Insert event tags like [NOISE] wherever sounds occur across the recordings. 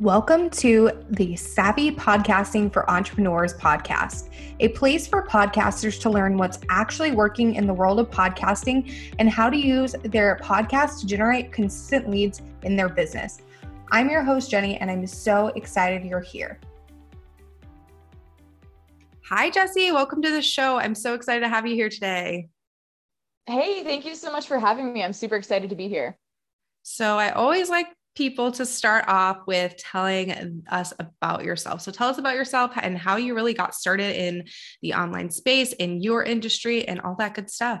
Welcome to the Savvy Podcasting for Entrepreneurs podcast, a place for podcasters to learn what's actually working in the world of podcasting and how to use their podcast to generate consistent leads in their business. I'm your host, Jenny, and I'm so excited you're here. Hi, Jesse. Welcome to the show. I'm so excited to have you here today. Hey, thank you so much for having me. I'm super excited to be here. So, I always like people to start off with telling us about yourself. So tell us about yourself and how you really got started in the online space, in your industry, and all that good stuff.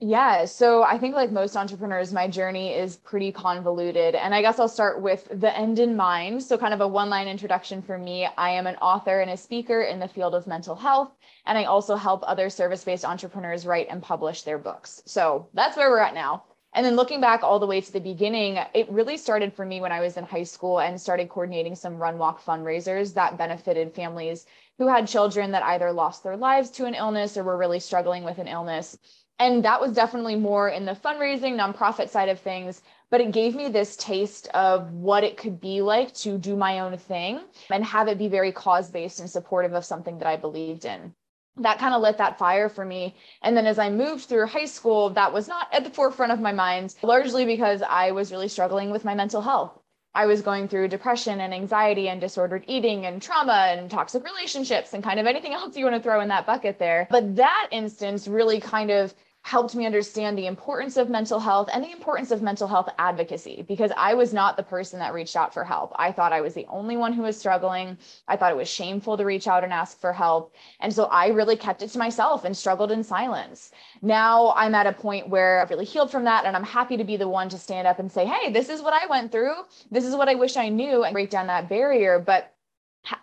Yeah. So I think, like most entrepreneurs, my journey is pretty convoluted. And I guess I'll start with the end in mind. So, kind of a one line introduction for me I am an author and a speaker in the field of mental health. And I also help other service based entrepreneurs write and publish their books. So, that's where we're at now. And then looking back all the way to the beginning, it really started for me when I was in high school and started coordinating some run walk fundraisers that benefited families who had children that either lost their lives to an illness or were really struggling with an illness. And that was definitely more in the fundraising, nonprofit side of things. But it gave me this taste of what it could be like to do my own thing and have it be very cause based and supportive of something that I believed in that kind of lit that fire for me. And then as I moved through high school, that was not at the forefront of my mind, largely because I was really struggling with my mental health. I was going through depression and anxiety and disordered eating and trauma and toxic relationships and kind of anything else you want to throw in that bucket there. But that instance really kind of helped me understand the importance of mental health and the importance of mental health advocacy because I was not the person that reached out for help. I thought I was the only one who was struggling. I thought it was shameful to reach out and ask for help. And so I really kept it to myself and struggled in silence. Now I'm at a point where I've really healed from that and I'm happy to be the one to stand up and say, hey, this is what I went through. This is what I wish I knew and break down that barrier. But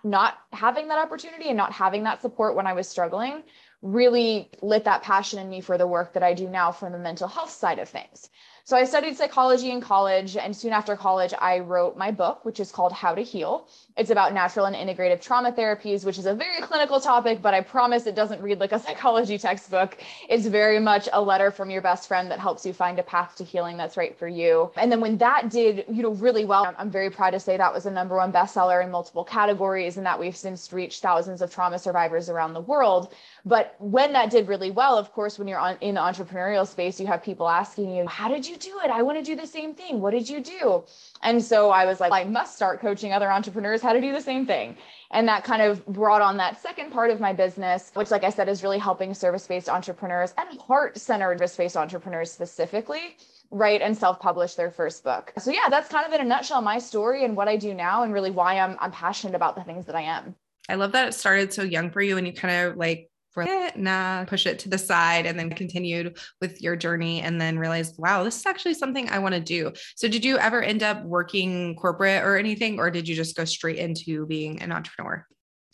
not having that opportunity and not having that support when I was struggling really lit that passion in me for the work that I do now from the mental health side of things. So I studied psychology in college, and soon after college, I wrote my book, which is called How to Heal. It's about natural and integrative trauma therapies, which is a very clinical topic, but I promise it doesn't read like a [LAUGHS] psychology textbook. It's very much a letter from your best friend that helps you find a path to healing that's right for you. And then when that did, you know, really well, I'm very proud to say that was a number one bestseller in multiple categories, and that we've since reached thousands of trauma survivors around the world. But when that did really well, of course, when you're on in the entrepreneurial space, you have people asking you, "How did you do it? I want to do the same thing. What did you do?" And so I was like, I must start coaching other entrepreneurs how to do the same thing. And that kind of brought on that second part of my business, which, like I said, is really helping service based entrepreneurs and heart centered service based entrepreneurs specifically write and self-publish their first book. So yeah, that's kind of in a nutshell my story and what I do now and really why I'm I'm passionate about the things that I am. I love that it started so young for you and you kind of like it, nah, uh, push it to the side, and then continued with your journey and then realized, wow, this is actually something I want to do. So, did you ever end up working corporate or anything, or did you just go straight into being an entrepreneur?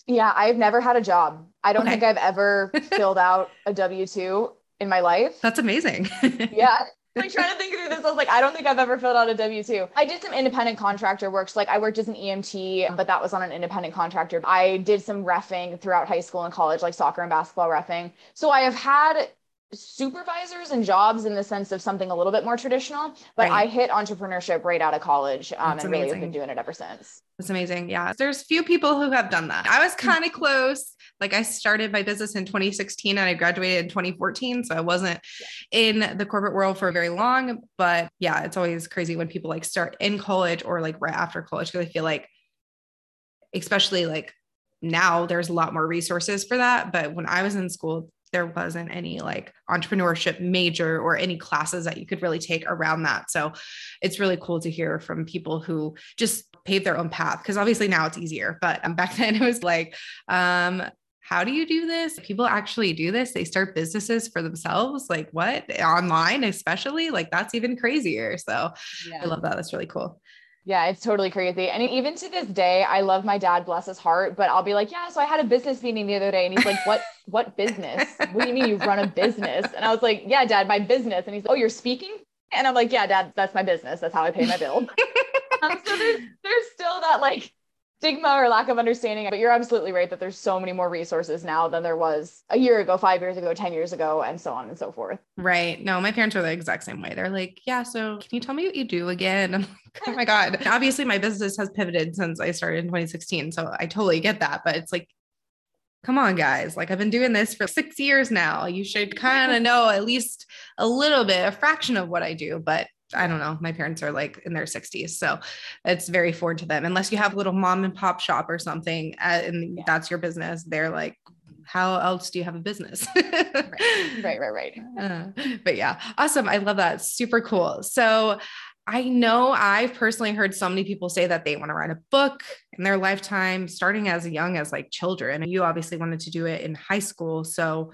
Yeah, I've never had a job. I don't okay. think I've ever [LAUGHS] filled out a W 2 in my life. That's amazing. [LAUGHS] yeah like trying to think through this. I was like, I don't think I've ever filled out a W 2. I did some independent contractor work. So like I worked as an EMT, but that was on an independent contractor. I did some refing throughout high school and college, like soccer and basketball refing. So I have had supervisors and jobs in the sense of something a little bit more traditional, but right. I hit entrepreneurship right out of college um, and amazing. really have been doing it ever since. That's amazing. Yeah. There's few people who have done that. I was kind of close. Like I started my business in 2016 and I graduated in 2014. So I wasn't yeah. in the corporate world for very long. But yeah, it's always crazy when people like start in college or like right after college because I feel like, especially like now, there's a lot more resources for that. But when I was in school, there wasn't any like entrepreneurship major or any classes that you could really take around that. So it's really cool to hear from people who just pave their own path because obviously now it's easier. But um, [LAUGHS] back then it was like, um, how do you do this? People actually do this. They start businesses for themselves. Like what? Online, especially? Like that's even crazier. So yeah. I love that. That's really cool. Yeah, it's totally crazy. And even to this day, I love my dad, bless his heart, but I'll be like, yeah, so I had a business meeting the other day. And he's like, what, what business? What do you mean you run a business? And I was like, yeah, dad, my business. And he's like, oh, you're speaking? And I'm like, yeah, dad, that's my business. That's how I pay my bill. [LAUGHS] um, so there's, there's still that like stigma or lack of understanding. But you're absolutely right that there's so many more resources now than there was a year ago, five years ago, 10 years ago, and so on and so forth. Right. No, my parents are the exact same way. They're like, yeah, so can you tell me what you do again? [LAUGHS] I'm like, oh my God. [LAUGHS] Obviously, my business has pivoted since I started in 2016. So I totally get that. But it's like, come on, guys. Like, I've been doing this for six years now. You should kind of [LAUGHS] know at least a little bit, a fraction of what I do. But I don't know. My parents are like in their 60s. So it's very foreign to them. Unless you have a little mom and pop shop or something uh, and yeah. that's your business, they're like, how else do you have a business? right, right, right. right. [LAUGHS] Uh, but yeah, awesome. I love that. Super cool. So I know I've personally heard so many people say that they want to write a book in their lifetime, starting as young as like children. And you obviously wanted to do it in high school. So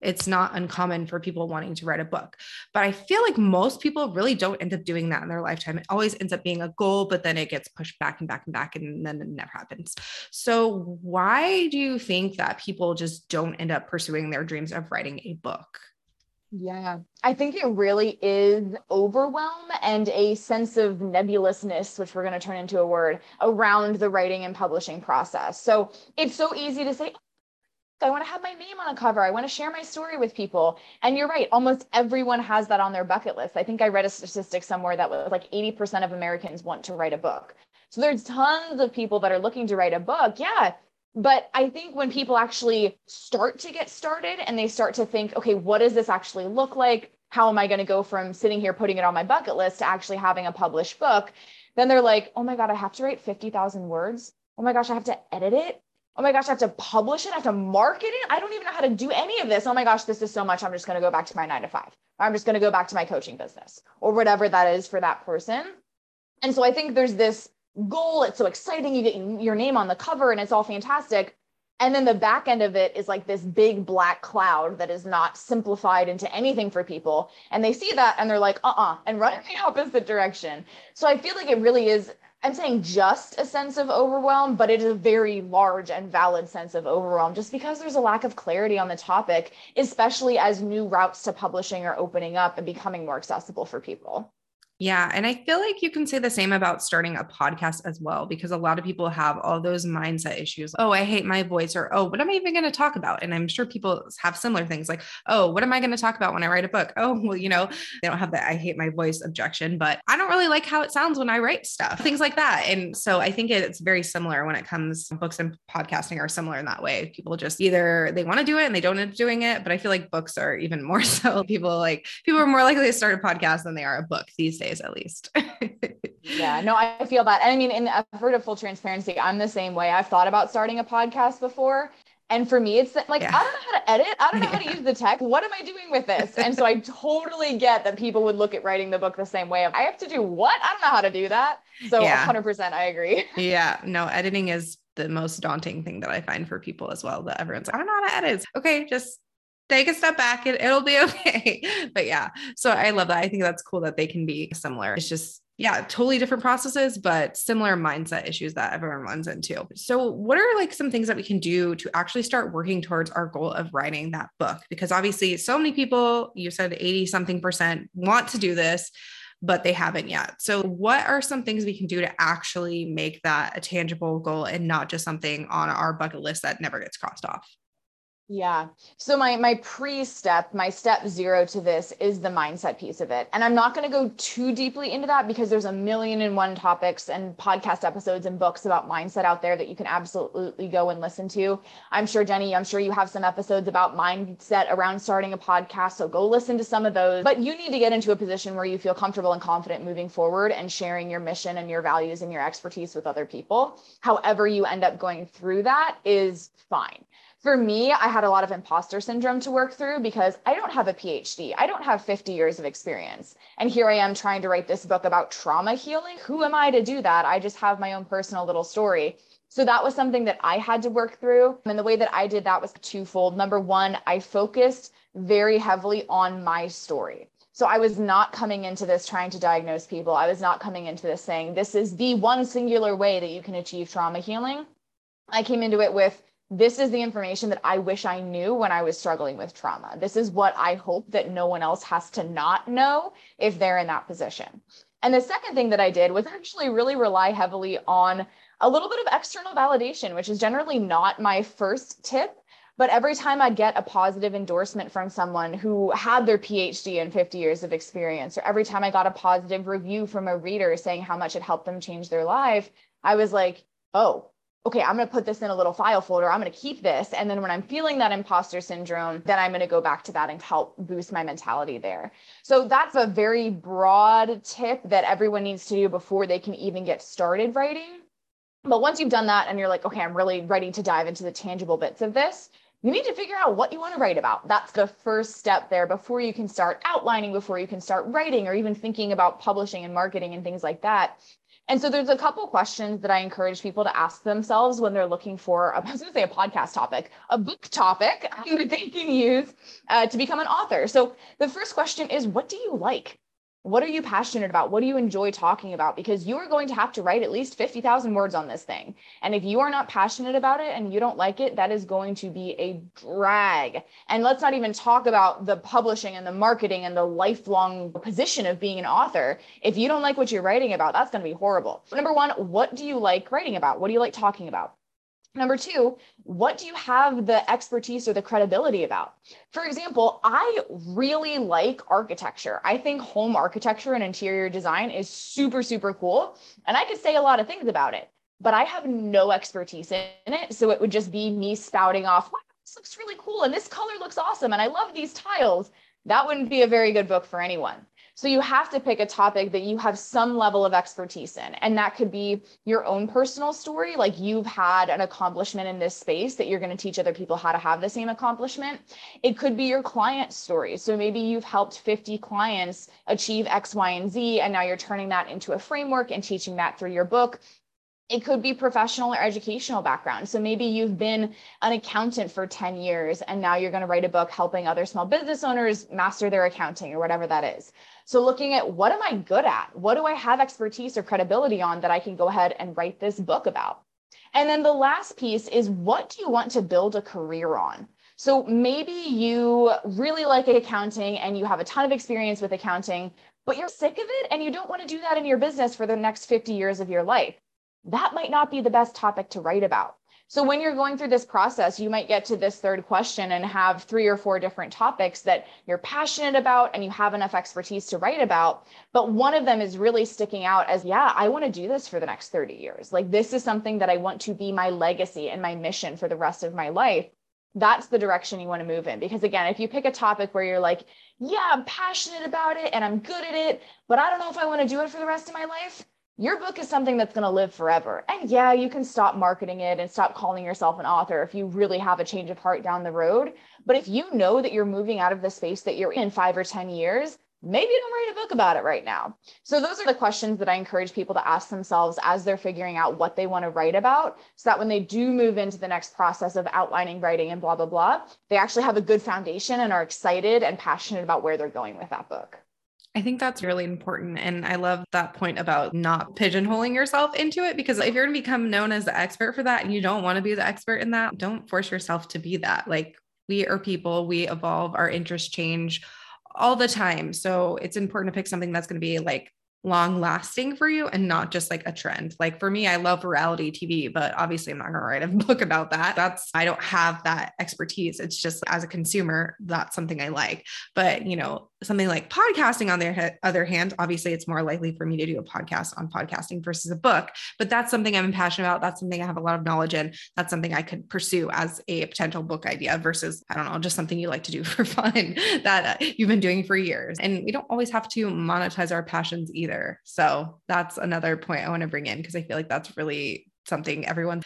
it's not uncommon for people wanting to write a book. But I feel like most people really don't end up doing that in their lifetime. It always ends up being a goal, but then it gets pushed back and back and back, and then it never happens. So, why do you think that people just don't end up pursuing their dreams of writing a book? Yeah, I think it really is overwhelm and a sense of nebulousness, which we're going to turn into a word around the writing and publishing process. So it's so easy to say, I want to have my name on a cover. I want to share my story with people. And you're right, almost everyone has that on their bucket list. I think I read a statistic somewhere that was like 80% of Americans want to write a book. So there's tons of people that are looking to write a book. Yeah. But I think when people actually start to get started and they start to think, okay, what does this actually look like? How am I going to go from sitting here putting it on my bucket list to actually having a published book? Then they're like, oh my God, I have to write 50,000 words. Oh my gosh, I have to edit it oh my gosh, I have to publish it, I have to market it. I don't even know how to do any of this. Oh my gosh, this is so much. I'm just going to go back to my nine to five. I'm just going to go back to my coaching business or whatever that is for that person. And so I think there's this goal. It's so exciting. You get your name on the cover and it's all fantastic. And then the back end of it is like this big black cloud that is not simplified into anything for people. And they see that and they're like, uh uh-uh, uh, and run in [LAUGHS] the opposite direction. So I feel like it really is I'm saying just a sense of overwhelm, but it is a very large and valid sense of overwhelm just because there's a lack of clarity on the topic, especially as new routes to publishing are opening up and becoming more accessible for people. Yeah. And I feel like you can say the same about starting a podcast as well, because a lot of people have all those mindset issues. Oh, I hate my voice, or oh, what am I even going to talk about? And I'm sure people have similar things like, oh, what am I going to talk about when I write a book? [LAUGHS] Oh, well, you know, they don't have that I hate my voice objection, but I don't really like how it sounds when I write stuff, things like that. And so I think it's very similar when it comes, books and podcasting are similar in that way. People just either they want to do it and they don't end up doing it. But I feel like books are even more [LAUGHS] so. People like, people are more likely to start a podcast than they are a book these days days at least. [LAUGHS] yeah, no, I feel that. And I mean, in the effort of full transparency, I'm the same way. I've thought about starting a podcast before. And for me, it's like, yeah. I don't know how to edit. I don't know yeah. how to [LAUGHS] use the tech. What am I doing with this? And so I [LAUGHS] totally get that people would look at writing the book the same way. I have to do what? I don't know how to do that. So yeah. 100% I agree. Yeah, no, editing is the most daunting thing that I find for people as well. That everyone's like, I don't know how to edit. Okay, just take a step back and it'll be [LAUGHS] okay. but yeah, so I love that. I think that's cool that they can be similar. It's just, yeah, totally different processes, but similar mindset issues that everyone runs into. So, what are like some things that we can do to actually start working towards our goal of writing that book? Because obviously, so many people, you said 80 something percent, want to do this but they haven't yet. So, what are some things we can do to actually make that a tangible goal and not just something on our bucket list that never gets crossed off? Yeah. So my my pre-step, my step 0 to this is the mindset piece of it. And I'm not going to go too deeply into that because there's a million and one topics and podcast episodes and books about mindset out there that you can absolutely go and listen to. I'm sure Jenny, I'm sure you have some episodes about mindset around starting a podcast, so go listen to some of those. But you need to get into a position where you feel comfortable and confident moving forward and sharing your mission and your values and your expertise with other people. However you end up going through that is fine for me, I had a lot of imposter syndrome to work through because I don't have a PhD. I don't have 50 years of experience. And here I am trying to write this book about trauma healing. Who am I to do that? I just have my own personal little story. So that was something that I had to work through. And the way that I did that was twofold. Number one, I focused very heavily on my story. So I was not coming into this trying to diagnose people. I was not coming into this saying, this is the one singular way that you can achieve trauma healing. I came into it with this is the information that I wish I knew when I was struggling with trauma. This is what I hope that no one else has to not know if they're in that position. And the second thing that I did was actually really rely heavily on a little bit of external validation, which is generally not my first tip. But every time I'd get a positive endorsement from someone who had their PhD and 50 years of experience, or every time I got a positive review from a reader saying how much it helped them change their life, I was like, oh, okay, I'm going to put this in a little file folder. I'm going to keep this. And then when I'm feeling that imposter syndrome, then I'm going to go back to that and help boost my mentality there. So that's a very broad tip that everyone needs to do before they can even get started writing. But once you've done that and you're like, okay, I'm really ready to dive into the tangible bits of this, you need to figure out what you want to write about. That's the first step there before you can start outlining, before you can start writing, or even thinking about publishing and marketing and things like that. And so there's a couple questions that I encourage people to ask themselves when they're looking for, [LAUGHS] I was going to say a podcast topic, a book topic [LAUGHS] that they can use uh, to become an author. So the first question is, what do you like? What are you passionate about? What do you enjoy talking about? Because you are going to have to write at least 50,000 words on this thing. And if you are not passionate about it and you don't like it, that is going to be a drag. And let's not even talk about the publishing and the marketing and the lifelong position of being an author. If you don't like what you're writing about, that's going to be horrible. Number one, what do you like writing about? What do you like talking about? Number two, what do you have the expertise or the credibility about? For example, I really like architecture. I think home architecture and interior design is super, super cool. And I could say a lot of things about it, but I have no expertise in it. So it would just be me spouting off, wow, this looks really cool. And this color looks awesome. And I love these tiles. That wouldn't be a very good book for anyone. So you have to pick a topic that you have some level of expertise in. And that could be your own personal story, like you've had an accomplishment in this space that you're going to teach other people how to have the same accomplishment. It could be your client story. So maybe you've helped 50 clients achieve X, Y, and Z, and now you're turning that into a framework and teaching that through your book it could be professional or educational background. So maybe you've been an accountant for 10 years and now you're going to write a book helping other small business owners master their accounting or whatever that is. So looking at what am I good at? What do I have expertise or credibility on that I can go ahead and write this book about? And then the last piece is what do you want to build a career on? So maybe you really like accounting and you have a ton of experience with accounting, but you're sick of it and you don't want to do that in your business for the next 50 years of your life that might not be the best topic to write about. So when you're going through this process, you might get to this third question and have three or four different topics that you're passionate about and you have enough expertise to write about. But one of them is really sticking out as, yeah, I want to do this for the next 30 years. Like this is something that I want to be my legacy and my mission for the rest of my life. That's the direction you want to move in. Because again, if you pick a topic where you're like, yeah, I'm passionate about it and I'm good at it, but I don't know if I want to do it for the rest of my life your book is something that's going to live forever. And yeah, you can stop marketing it and stop calling yourself an author if you really have a change of heart down the road. But if you know that you're moving out of the space that you're in five or 10 years, maybe don't write a book about it right now. So, those are the questions that I encourage people to ask themselves as they're figuring out what they want to write about. So that when they do move into the next process of outlining, writing, and blah, blah, blah, they actually have a good foundation and are excited and passionate about where they're going with that book. I think that's really important. And I love that point about not pigeonholing yourself into it because if you're going to become known as the expert for that and you don't want to be the expert in that, don't force yourself to be that. Like we are people, we evolve, our interests change all the time. So it's important to pick something that's going to be like long lasting for you and not just like a trend. Like for me, I love reality TV, but obviously I'm not going to write a [LAUGHS] book about that. That's, I don't have that expertise. It's just as a consumer, that's something I like. But, you know, something like podcasting on the other hand, obviously it's more likely for me to do a podcast on podcasting versus a book, but that's something I'm passionate about. That's something I have a lot of knowledge in. That's something I could pursue as a potential book idea versus, I don't know, just something you like to do [LAUGHS] for fun that uh, you've been doing for years. And we don't always have to monetize our passions either. So that's another point I want to bring in because I feel like that's really something everyone,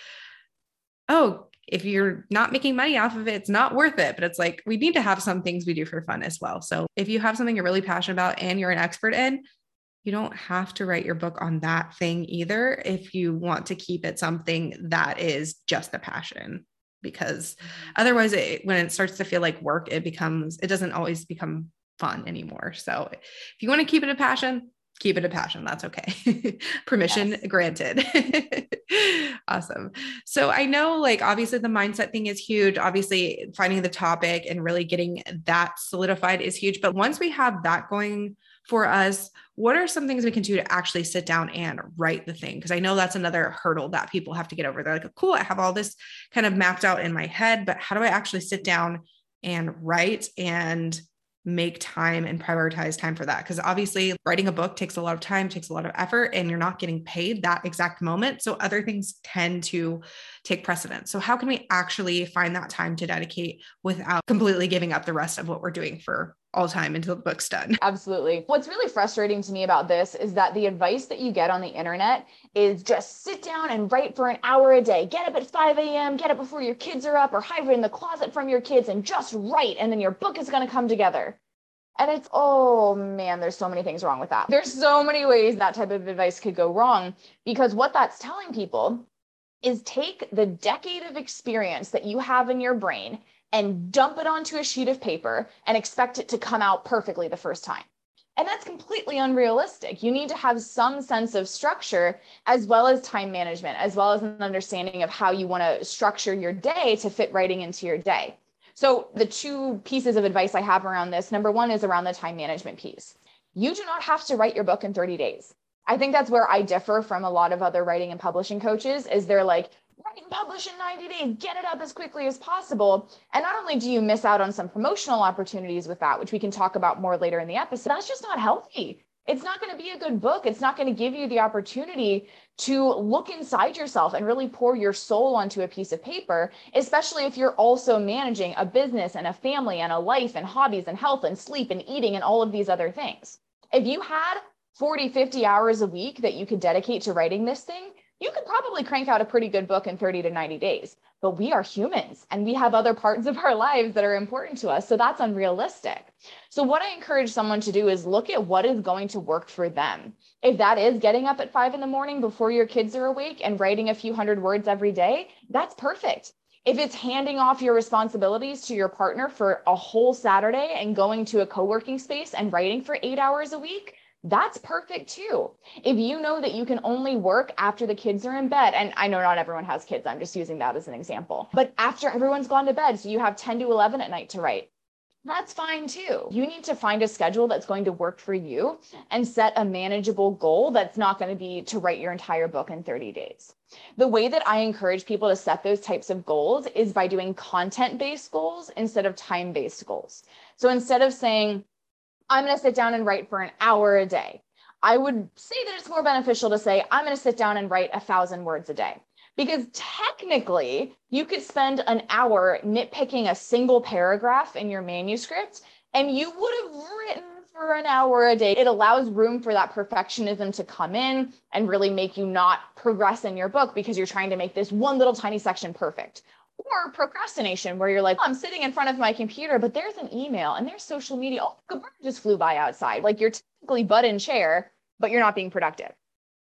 oh, if you're not making money off of it, it's not worth it. But it's like we need to have some things we do for fun as well. So if you have something you're really passionate about and you're an expert in, you don't have to write your book on that thing either if you want to keep it something that is just a passion because otherwise it, when it starts to feel like work it becomes it doesn't always become fun anymore so if you want to keep it a passion keep it a passion. That's okay. [LAUGHS] Permission granted. [LAUGHS] awesome. So I know, like, obviously, the mindset thing is huge. Obviously, finding the topic and really getting that solidified is huge. But once we have that going for us, what are some things we can do to actually sit down and write the thing? Because I know that's another hurdle that people have to get over. They're like, cool, I have all this kind of mapped out in my head, but how do I actually sit down and write and make time and prioritize time for that. Because obviously writing a book takes a lot of time takes a lot of effort and you're not getting paid that exact moment. So other things tend to take precedence. So how can we actually find that time to dedicate without completely giving up the rest of what we're doing for all time until the book's done. [LAUGHS] Absolutely. What's really frustrating to me about this is that the advice that you get on the internet is just sit down and write for an hour a day. Get up at 5 a.m., get up before your kids are up, or hide in the closet from your kids and just write. And then your book is going to come together. And it's, oh man, there's so many things wrong with that. There's so many ways that type of advice could go wrong because what that's telling people is take the decade of experience that you have in your brain and dump it onto a sheet of paper and expect it to come out perfectly the first time. And that's completely unrealistic. You need to have some sense of structure as well as time management, as well as an understanding of how you want to structure your day to fit writing into your day. So, the two pieces of advice I have around this number one is around the time management piece. You do not have to write your book in 30 days. I think that's where I differ from a lot of other writing and publishing coaches is they're like, write and publish in 90 days, get it up as quickly as possible. And not only do you miss out on some promotional opportunities with that, which we can talk about more later in the episode, that's just not healthy. It's not going to be a good book. It's not going to give you the opportunity to look inside yourself and really pour your soul onto a piece of paper, especially if you're also managing a business and a family and a life and hobbies and health and sleep and eating and all of these other things. If you had 40, 50 hours a week that you could dedicate to writing this thing, you could probably crank out a pretty good book in 30 to 90 days. But we are humans and we have other parts of our lives that are important to us. So that's unrealistic. So, what I encourage someone to do is look at what is going to work for them. If that is getting up at five in the morning before your kids are awake and writing a few hundred words every day, that's perfect. If it's handing off your responsibilities to your partner for a whole Saturday and going to a co working space and writing for eight hours a week, that's perfect too. If you know that you can only work after the kids are in bed, and I know not everyone has kids, I'm just using that as an example, but after everyone's gone to bed, so you have 10 to 11 at night to write. That's fine too. You need to find a schedule that's going to work for you and set a manageable goal that's not going to be to write your entire book in 30 days. The way that I encourage people to set those types of goals is by doing content based goals instead of time based goals. So instead of saying, I'm going to sit down and write for an hour a day. I would say that it's more beneficial to say, I'm going to sit down and write a thousand words a day. Because technically, you could spend an hour nitpicking a single paragraph in your manuscript and you would have written for an hour a day. It allows room for that perfectionism to come in and really make you not progress in your book because you're trying to make this one little tiny section perfect or procrastination where you're like oh, i'm sitting in front of my computer but there's an email and there's social media oh the bird just flew by outside like you're technically butt in chair but you're not being productive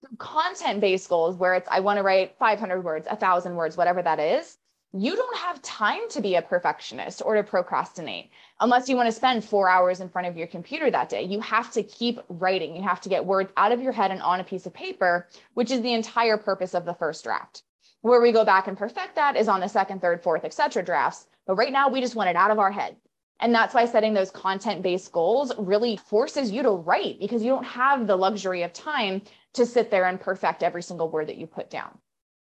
So content based goals where it's i want to write 500 words 1000 words whatever that is you don't have time to be a perfectionist or to procrastinate unless you want to spend four hours in front of your computer that day. You have to keep writing. You have to get words out of your head and on a piece of paper, which is the entire purpose of the first draft. Where we go back and perfect that is on the second, third, fourth, etc. drafts. But right now, we just want it out of our head. And that's why setting those content based goals really forces you to write because you don't have the luxury of time to sit there and perfect every single word that you put down.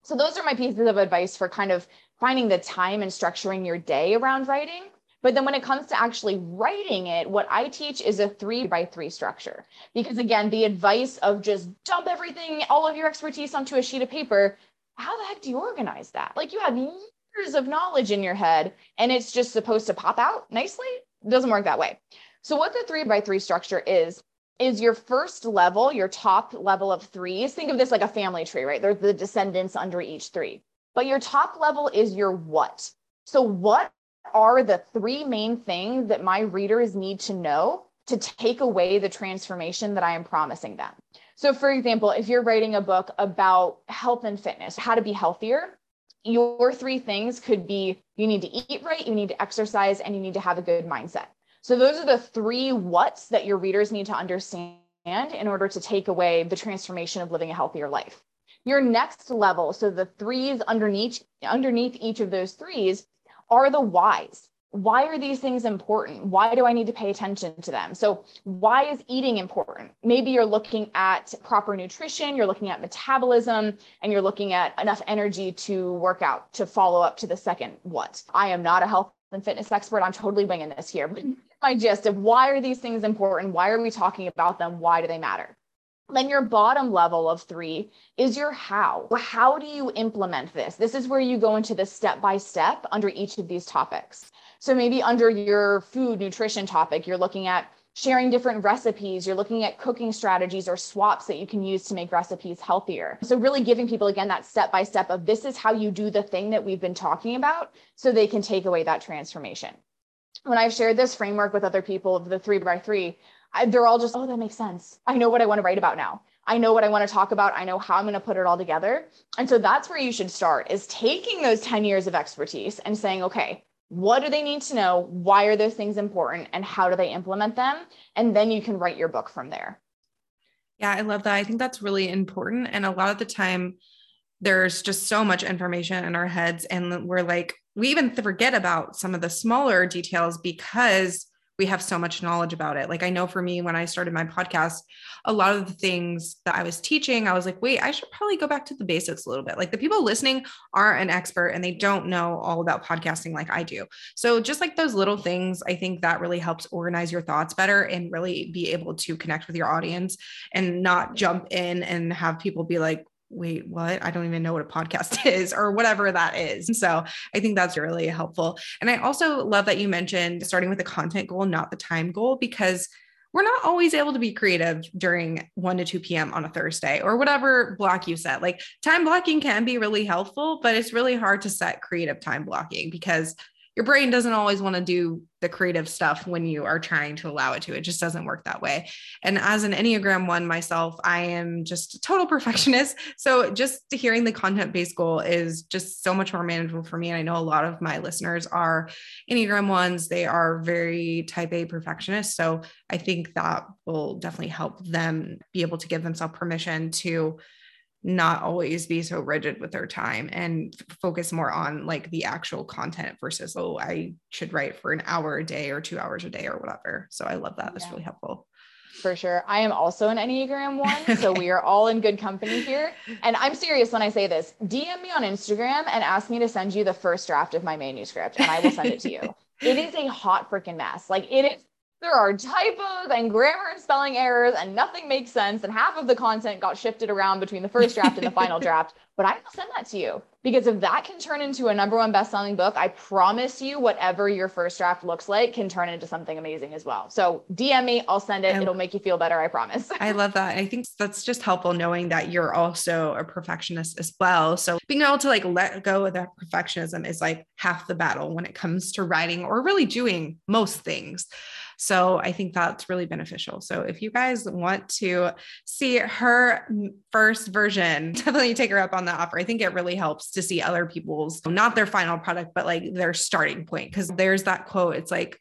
So, those are my pieces of advice for kind of finding the time and structuring your day around writing. But then when it comes to actually writing it, what I teach is a three by three structure. Because again, the advice of just dump everything, all of your expertise onto a sheet of paper how the heck do you organize that? Like you have years of knowledge in your head and it's just supposed to pop out nicely. It doesn't work that way. So, what the three by three structure is, is your first level, your top level of threes. Think of this like a family tree, right? There's the descendants under each three. But your top level is your what. So, what are the three main things that my readers need to know to take away the transformation that I am promising them? So, for example, if you're writing a book about health and fitness, how to be healthier, your three things could be you need to eat right, you need to exercise, and you need to have a good mindset. So, those are the three what's that your readers need to understand in order to take away the transformation of living a healthier life. Your next level, so the threes underneath underneath each of those threes are the whys why are these things important? Why do I need to pay attention to them? So, why is eating important? Maybe you're looking at proper nutrition, you're looking at metabolism, and you're looking at enough energy to work out to follow up to the second what. I am not a health and fitness expert. I'm totally winging this here, but [LAUGHS] my gist of why are these things important? Why are we talking about them? Why do they matter? Then your bottom level of three is your how. How do you implement this? This is where you go into the step by step under each of these topics. So maybe under your food nutrition topic, you're looking at sharing different recipes, you're looking at cooking strategies or swaps that you can use to make recipes healthier. So really giving people again that step by step of this is how you do the thing that we've been talking about so they can take away that transformation. When I've shared this framework with other people of the three by three, I, they're all just, oh, that makes sense. I know what I want to write about now. I know what I want to talk about. I know how I'm going to put it all together. And so that's where you should start is taking those 10 years of expertise and saying, okay, what do they need to know? Why are those things important? And how do they implement them? And then you can write your book from there. Yeah, I love that. I think that's really important. And a lot of the time, there's just so much information in our heads, and we're like, we even forget about some of the smaller details because we have so much knowledge about it. Like I know for me, when I started my podcast, a lot of the things that I was teaching, I was like, wait, I should probably go back to the basics a little bit. Like the people listening are an expert and they don't know all about podcasting like I do. So just like those little things, I think that really helps organize your thoughts better and really be able to connect with your audience and not jump in and have people be like, wait, what? I don't even know what a podcast [LAUGHS] is or whatever that is. So I think that's really helpful. And I also love that you mentioned starting with the content goal, not the time goal, because we're not always able to be creative during 1 to 2 p.m. on a Thursday or whatever block you set. Like time blocking can be really helpful, but it's really hard to set creative time blocking because your brain doesn't always want to do the creative stuff when you are trying to allow it to. It just doesn't work that way. And as an Enneagram one myself, I am just a total [LAUGHS] perfectionist. So just hearing the content based goal is just so much more manageable for me. And I know a lot of my listeners are Enneagram ones, they are very type A perfectionists. So I think that will definitely help them be able to give themselves permission to not always be so rigid with their time and focus more on like the actual content versus oh i should write for an hour a day or two hours a day or whatever. So i love that. That's really helpful. For sure. I am also an enneagram one so we are [LAUGHS] all in good company here. And i'm serious when i say this. Dm me on instagram and ask me to send you the first draft of my manuscript and i will send it to you. [LAUGHS] It is a hot freaking mess. Like it is there are typos and grammar and spelling errors and nothing makes sense and half of the content got shifted around between the first draft and the final [LAUGHS] draft. But i will send that to you because if that can turn into a number one best-selling book i promise you whatever your first draft looks like can turn into something amazing as well. So dm me i'll send it. It'll make you feel better i promise. I love that. I think that's just helpful knowing that you're also a perfectionist as well. So being able to like let go of that perfectionism is like half the battle when it comes to writing or really doing most things so I think that's really beneficial. So if you guys want to see her first version, [LAUGHS] definitely take her up on the offer. I think it really helps to see other people's, not their final product, but like their starting point. Cause there's that quote. It's like,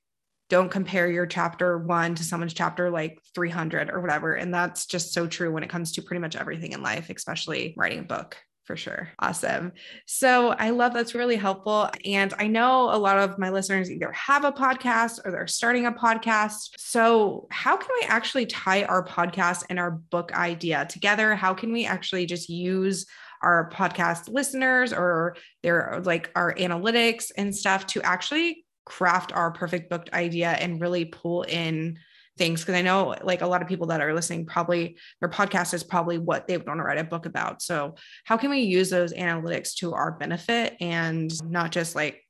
don't compare your chapter one to someone's chapter like 300 or whatever. And that's just so true when it comes to pretty much everything in life, especially writing a book for sure. Awesome. So I love that's really helpful. And I know a lot of my listeners either have a podcast or they're starting a podcast. So, how can we actually tie our podcast and our book idea together? How can we actually just use our podcast listeners or their like our analytics and stuff to actually craft our perfect booked idea and really pull in things because I know like a lot of people that are listening probably their podcast is probably what they want to write a book about. So how can we use those analytics to our benefit and not just like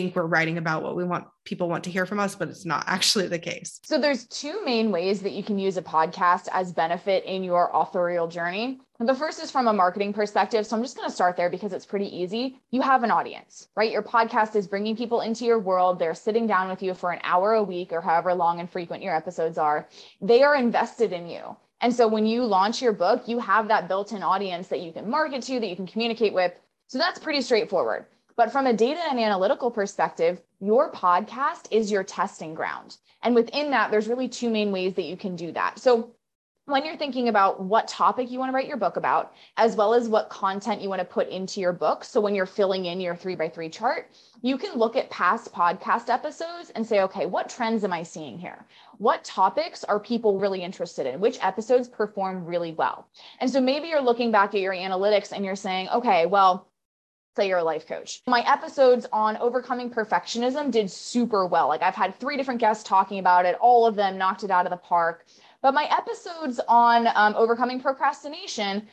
think we're writing about what we want people want to hear from us but it's not actually the case. So there's two main ways that you can use a podcast as benefit in your authorial journey. The first is from a marketing perspective. So i'm just going to start there because it's pretty easy. You have an audience right? Your podcast is bringing people into your world. They're sitting down with you for an hour a week or however long and frequent your episodes are. They are invested in you. And so when you launch your book you have that built-in audience that you can market to that you can communicate with. So that's pretty straightforward but from a data and analytical perspective, your podcast is your testing ground. And within that, there's really two main ways that you can do that. So when you're thinking about what topic you want to write your book about, as well as what content you want to put into your book. So when you're filling in your three by three chart, you can look at past podcast episodes and say, okay, what trends am I seeing here? What topics are people really interested in? Which episodes perform really well? And so maybe you're looking back at your analytics and you're saying, okay, well, say you're a life coach. My episodes on overcoming perfectionism did super well. Like I've had three different guests talking about it, all of them knocked it out of the park. But my episodes on um, overcoming procrastination,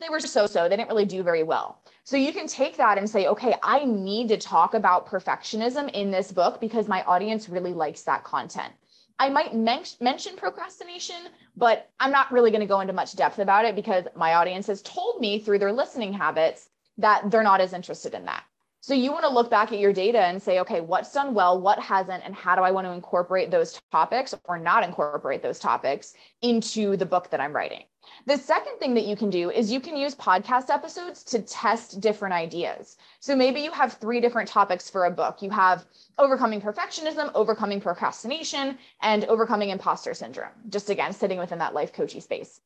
they were so so. They didn't really do very well. So you can take that and say, okay, I need to talk about perfectionism in this book because my audience really likes that content. I might men- mention procrastination, but I'm not really going to go into much depth about it because my audience has told me through their listening habits that they're not as interested in that. So you want to look back at your data and say, okay, what's done well, what hasn't, and how do I want to incorporate those topics or not incorporate those topics into the book that I'm writing? The second thing that you can do is you can use podcast episodes to test different ideas. So maybe you have three different topics for a book. You have overcoming perfectionism, overcoming procrastination, and overcoming imposter syndrome. Just again, sitting within that life coaching space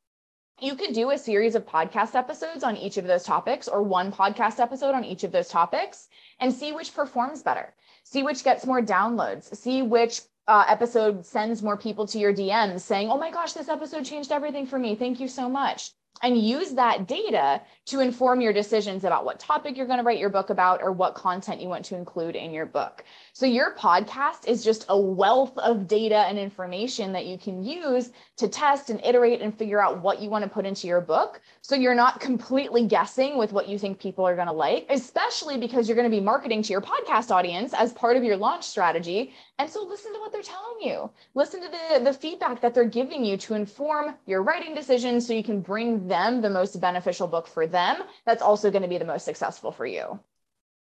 you could do a series of podcast episodes on each of those topics or one podcast episode on each of those topics and see which performs better see which gets more downloads see which uh, episode sends more people to your dms saying oh my gosh this episode changed everything for me thank you so much and use that data to inform your decisions about what topic you're going to write your book about or what content you want to include in your book. So, your podcast is just a wealth of data and information that you can use to test and iterate and figure out what you want to put into your book. So, you're not completely guessing with what you think people are going to like, especially because you're going to be marketing to your podcast audience as part of your launch strategy. And so, listen to what they're telling you, listen to the, the feedback that they're giving you to inform your writing decisions so you can bring them the most beneficial book for them that's also going to be the most successful for you.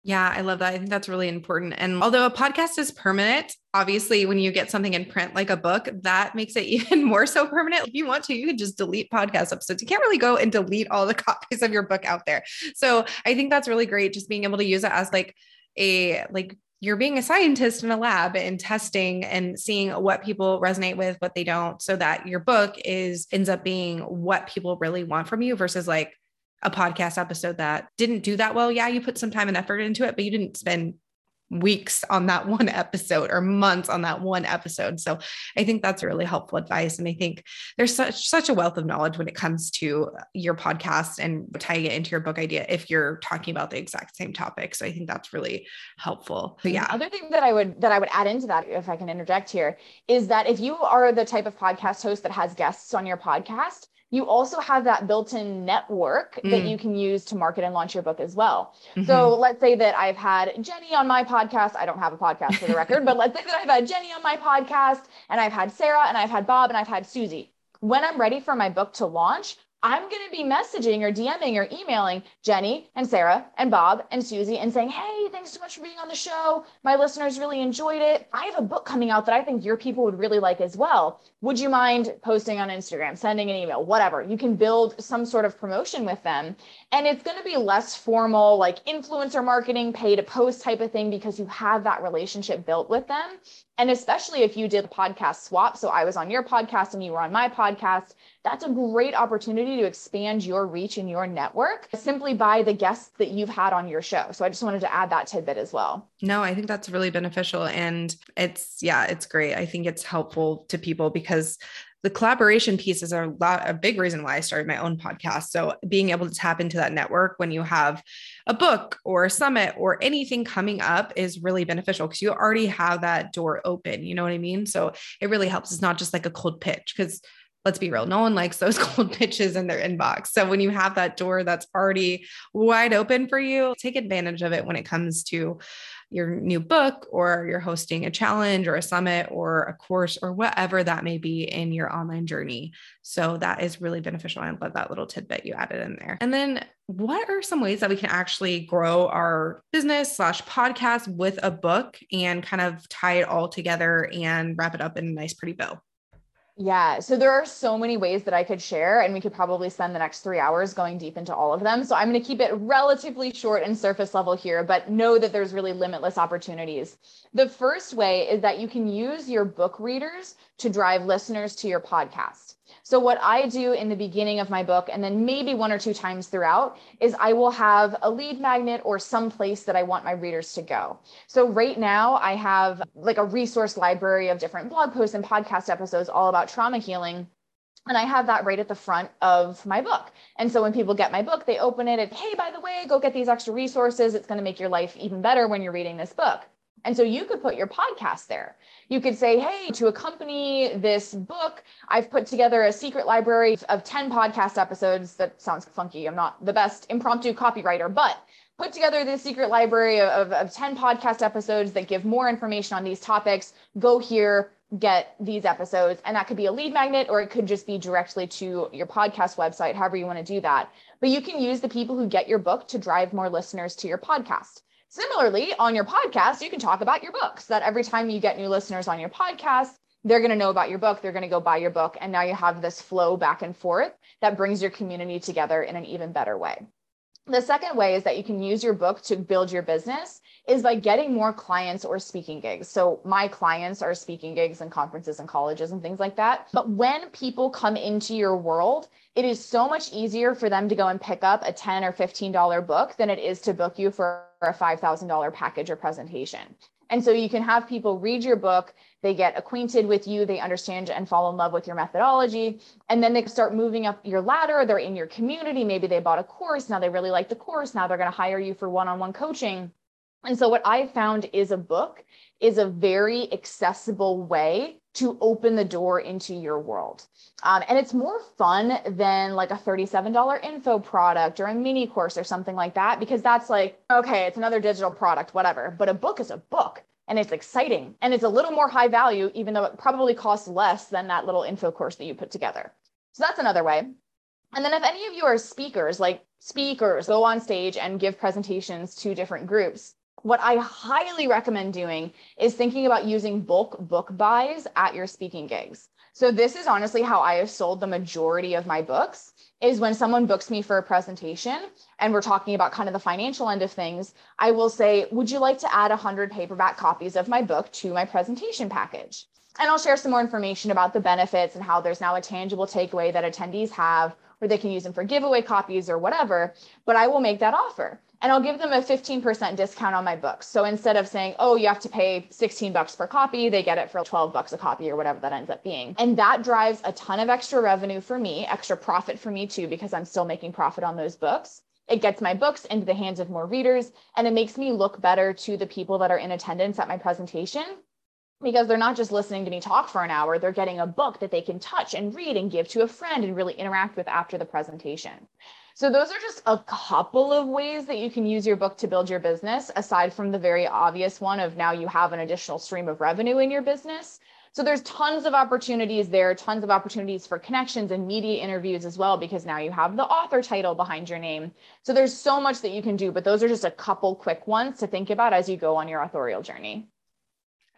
Yeah, I love that. I think that's really important. And although a podcast is permanent, obviously, when you get something in print like a book, that makes it [LAUGHS] even more so permanent. If you want to, you can just delete podcast episodes. You can't really go and delete all the [LAUGHS] copies of your book out there. So I think that's really great, just being able to use it as like a like you're being a scientist in a lab and testing and seeing what people resonate with what they don't so that your book is ends up being what people really want from you versus like a podcast episode that didn't do that well, yeah, you put some time and effort into it, but you didn't spend weeks on that [LAUGHS] one episode or months on that one episode. So I think that's really helpful advice. And I think there's such such a wealth of knowledge when it comes to your podcast and tying it into your book idea if you're talking about the exact same topic. So I think that's really helpful. But yeah. Other thing that I would that I would add into that, if I can interject here, is that if you are the type of podcast host that has guests on your podcast, you also have that built-in network mm. that you can use to market and launch your book as well. Mm-hmm. So let's say that I've had Jenny on my podcast. I don't have a podcast for the record, but let's say that I've had Jenny on my podcast and I've had Sarah and I've had Bob and I've had Susie. When I'm ready for my book to launch, I'm going to be messaging or DMing or emailing Jenny and Sarah and Bob and Susie and saying, Hey, thanks so much for being on the show. My listeners really enjoyed it. I have a book coming out that I think your people would really like as well. Would you mind posting on Instagram, sending an email, whatever? You can build some sort of promotion with them. And it's going to be less formal, like influencer marketing, pay to post type of thing, because you have that relationship built with them. And especially if you did a podcast swap. So I was on your podcast and you were on my podcast that's a great opportunity to expand your reach and your network simply by the guests that you've had on your show. So I just wanted to add that tidbit as well. No, I think that's really beneficial. And it's, yeah, it's great. I think it's helpful to people because the collaboration piece is a lot a big reason why I started my own podcast. So being able to tap into that network when you have a book or a summit or anything coming up is really beneficial because you already have that door open. You know what I mean? So it really helps. It's not just like a cold pitch because let's be real, no one likes those [LAUGHS] cold pitches in their inbox. So when you have that door that's already wide open for you, take advantage of it when it comes to your new book or you're hosting a challenge or a summit or a course or whatever that may be in your online journey. So that is really beneficial. I love that little tidbit you added in there. And then what are some ways that we can actually grow our business slash podcast with a book and kind of tie it all together and wrap it up in a nice pretty bow? Yeah. So there are so many ways that I could share, and we could probably spend the next three hours going deep into all of them. So I'm going to keep it relatively short and surface level here, but know that there's really limitless opportunities. The first way is that you can use your book readers to drive listeners to your podcast. So, what I do in the beginning of my book, and then maybe one or two times throughout, is I will have a lead magnet or some place that I want my readers to go. So, right now, I have like a resource library of different blog posts and podcast episodes all about trauma healing. And I have that right at the front of my book. And so when people get my book, they open it and, hey, by the way, go get these extra resources. It's going to make your life even better when you're reading this book. And so you could put your podcast there. You could say, hey, to accompany this book, I've put together a secret library of 10 podcast episodes. That sounds funky. I'm not the best impromptu copywriter, but put together this secret library of, of 10 podcast episodes that give more information on these topics. Go here, get these episodes. And that could be a lead magnet or it could just be directly to your podcast website, however you want to do that. But you can use the people who get your book to drive more listeners to your podcast. Similarly, on your podcast, you can talk about your book so that every time you get new listeners on your podcast, they're going to know about your book, they're going to go buy your book. And now you have this flow back and forth that brings your community together in an even better way. The second way is that you can use your book to build your business is by getting more clients or speaking gigs. So my clients are speaking gigs and conferences and colleges and things like that. But when people come into your world, it is so much easier for them to go and pick up a 10 or $15 book than it is to book you for a $5,000 package or presentation. And so you can have people read your book, they get acquainted with you, they understand and fall in love with your methodology, and then they start moving up your ladder. They're in your community. Maybe they bought a course. Now they really like the course. Now they're going to hire you for one on one coaching. And so, what I found is a book is a very accessible way to open the door into your world. Um, and it's more fun than like a $37 info product or a mini course or something like that, because that's like, okay, it's another digital product, whatever. But a book is a book and it's exciting and it's a little more high value, even though it probably costs less than that little info course that you put together. So that's another way. And then if any of you are speakers, like speakers, go on stage and give presentations to different groups, what I highly recommend doing is thinking about using bulk book buys at your speaking gigs. So this is honestly how I have sold the majority of my books is when someone books me for a presentation and we're talking about kind of the financial end of things, I will say, would you like to add 100 paperback copies of my book to my presentation package? And I'll share some more information about the benefits and how there's now a tangible takeaway that attendees have, or they can use them for giveaway copies or whatever, but I will make that offer and I'll give them a 15% discount on my books. So instead of saying, oh, you have to pay 16 bucks per copy, they get it for 12 bucks a copy or whatever that ends up being. And that drives a ton of extra revenue for me, extra profit for me too, because I'm still making profit on those books. It gets my books into the hands of more readers and it makes me look better to the people that are in attendance at my presentation because they're not just listening to me talk for an hour, they're getting a book that they can touch and read and give to a friend and really interact with after the presentation. So those are just a couple of ways that you can use your book to build your business, aside from the very obvious one of now you have an additional stream of revenue in your business. So there's tons of opportunities there, tons of opportunities for connections and media interviews as well, because now you have the author title behind your name. So there's so much that you can do, but those are just a couple quick ones to think about as you go on your authorial journey.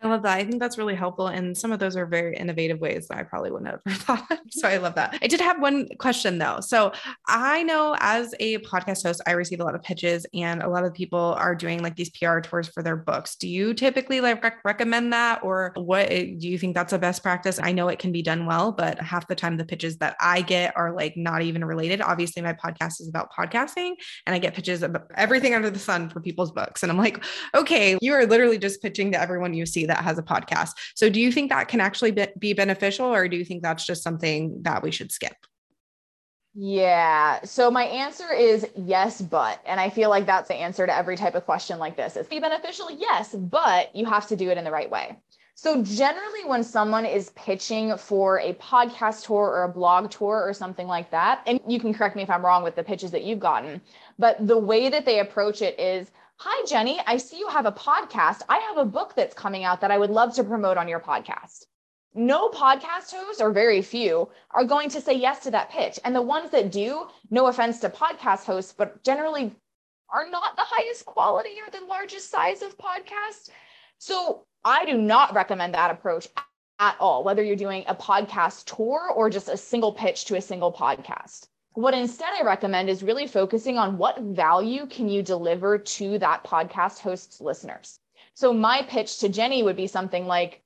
I love that. I think that's really helpful. And some of those are very innovative ways that I probably wouldn't have [LAUGHS] thought of. So I love that. I did have one question though. So I know as a podcast host, I receive a lot of pitches and a lot of people are doing like these PR tours for their books. Do you typically like rec- recommend that or what eh, do you think that's a best practice? I know it can be done well, but half the time the pitches that I get are like not even related. Obviously, my podcast is about podcasting and I get pitches about everything under the sun for people's books. And I'm like, okay, you are literally just pitching to everyone you see has a podcast. So do you think that can actually be beneficial or do you think that's just something that we should skip? Yeah. So my answer is yes, but. And I feel like that's the answer to every type of question like this. It's be beneficial? Yes, but you have to do it in the right way. So generally when someone is pitching for a podcast tour or a blog tour or something like that, and you can correct me if I'm wrong with the pitches that you've gotten, but the way that they approach it is Hi, Jenny. I see you have a podcast. I have a book that's coming out that I would love to promote on your podcast. No podcast hosts, or very few, are going to say yes to that pitch. And the ones that do, no offense to podcast hosts, but generally are not the highest quality or the largest size of podcasts. So I do not recommend that approach at all, whether you're doing a podcast tour or just a single pitch to a single podcast. What instead I recommend is really focusing on what value can you deliver to that podcast host's listeners. So my pitch to Jenny would be something like,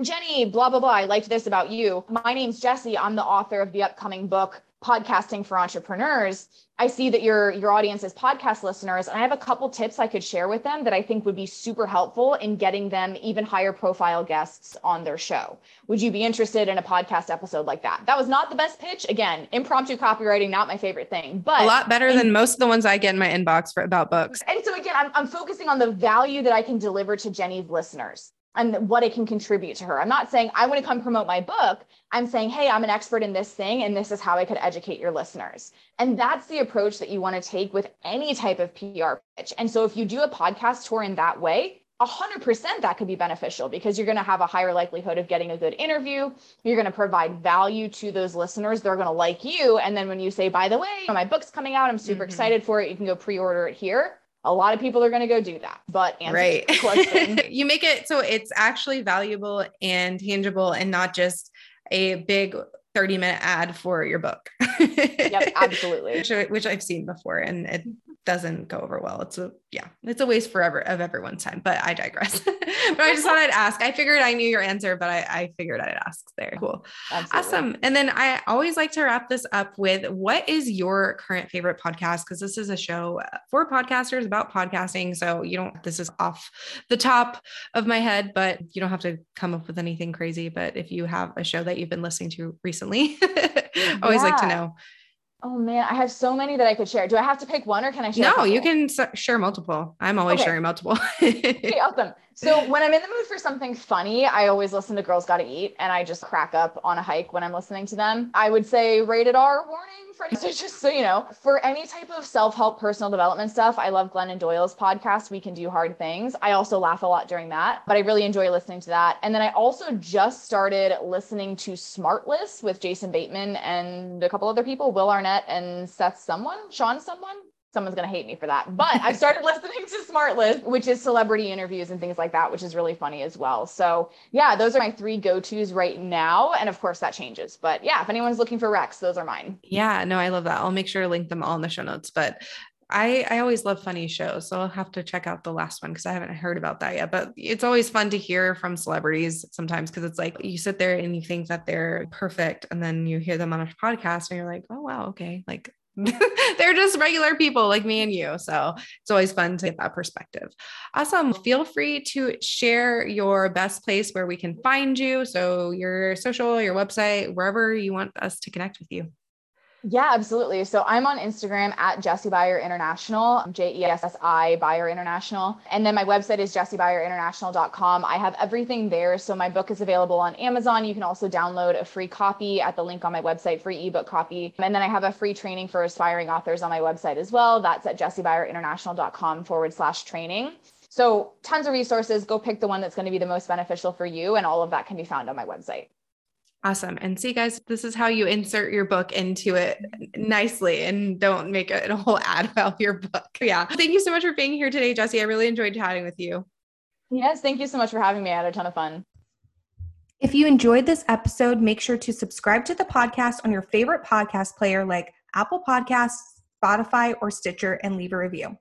Jenny, blah, blah, blah. I liked this about you. My name's Jessi. I'm the author of the upcoming book, Podcasting for Entrepreneurs. I see that your your audience is podcast listeners, and I have a couple tips I could share with them that I think would be super helpful in getting them even higher profile guests on their show. Would you be interested in a podcast episode like that? That was not the best pitch. Again, impromptu copywriting, not my favorite thing, but a lot better than most of the ones I get in my inbox for about books. And so again, I'm, I'm focusing on the value that I can deliver to Jenny's listeners and what it can contribute to her. I'm not saying I want to come promote my book. I'm saying, hey, I'm an expert in this thing, and this is how I could educate your listeners. And that's the approach that you want to take with any type of PR pitch. And so if you do a podcast tour in that way, 100% that could be beneficial because you're going to have a higher likelihood of getting a good interview. You're going to provide value to those listeners. They're going to like you. And then when you say, by the way, my book's coming out, I'm super mm-hmm. excited for it. You can go pre order it here a lot of people are going to go do that. But right. [LAUGHS] you make it so it's actually valuable and tangible and not just a big 30 minute ad for your book. yep, [LAUGHS] absolutely. which, which I've seen before and it doesn't go over well. It's a yeah, it's a waste forever of everyone's time. But I digress. [LAUGHS] but I just thought I'd ask. I figured I knew your answer, but I, I figured I'd ask there. Cool. Absolutely. Awesome. And then I always like to wrap this up with what is your current favorite podcast? Because this is a show uh, for podcasters about podcasting. So you don't this is off the top of my head, but you don't have to come up with anything crazy. But if you have a show that you've been listening to recently, [LAUGHS] always yeah. like to know. Oh man, I have so many that I could share. Do I have to pick one or can I share? No, you can share multiple. I'm always okay. sharing multiple. [LAUGHS] okay, awesome. So when I'm in the mood for something funny, I always listen to Girls Gotta Eat and I just crack up on a hike when I'm listening to them. I would say rated R warning for [LAUGHS] so just so you know, for any type of self-help personal development stuff, I love Glennon Doyle's podcast, We Can Do Hard Things. I also laugh a lot during that, but I really enjoy listening to that. And then I also just started listening to Smartless with Jason Bateman and a couple other people, Will Arnett and Seth someone, Sean someone someone's going to hate me for that. But I've started [LAUGHS] listening to Smartless, which is celebrity interviews and things like that, which is really funny as well. So, yeah, those are my three go tos right now. And of course, that changes. But yeah, if anyone's looking for Rex, those are mine. Yeah, no, I love that. I'll make sure to link them all in the show notes. But I, I always love funny shows. So I'll have to check out the last one because I haven't heard about that yet. But it's always fun to hear from celebrities sometimes because it's like you sit there and you think that they're perfect. And then you hear them on a podcast and you're like, oh, wow, okay. Like [LAUGHS] they're just regular people like me and you. So it's always fun to get that perspective. Awesome. Feel free to share your best place where we can find you. So your social, your website, wherever you want us to connect with you. Yeah, absolutely. So I'm on Instagram at Jessi Beyer International, J E S S I Beyer International. And then my website is jessibeyerinternational.com. I have everything there. So my book is available on Amazon. You can also download a free copy at the link on my website, free ebook copy. And then I have a free training for aspiring authors on my website as well. That's at jessibeyerinternational.com forward slash training. So tons of resources. Go pick the one that's going to be the most beneficial for you. And all of that can be found on my website. Awesome. And see, guys, this is how you insert your book into it nicely and don't make it a whole [LAUGHS] ad about your book. [LAUGHS] Yeah. Thank you so much for being here today, Jessi. I really enjoyed chatting with you. Yes. Thank you so much for having me. I had a ton of fun. If you enjoyed this episode, make sure to subscribe to the podcast on your favorite podcast player like Apple Podcasts, Spotify, or Stitcher and leave a review.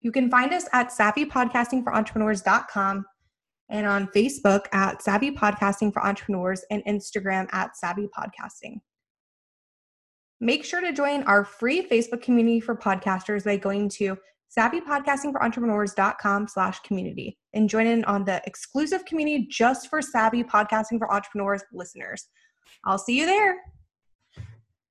You can find us at savvypodcastingforentrepreneurs.com and on Facebook at Savvy Podcasting for Entrepreneurs and Instagram at Savvy Podcasting. Make sure to join our free Facebook community for podcasters by going to savvypodcastingforentrepreneurs.com slash community and join in on the exclusive community just for savvy podcasting for entrepreneurs listeners. I'll see you there.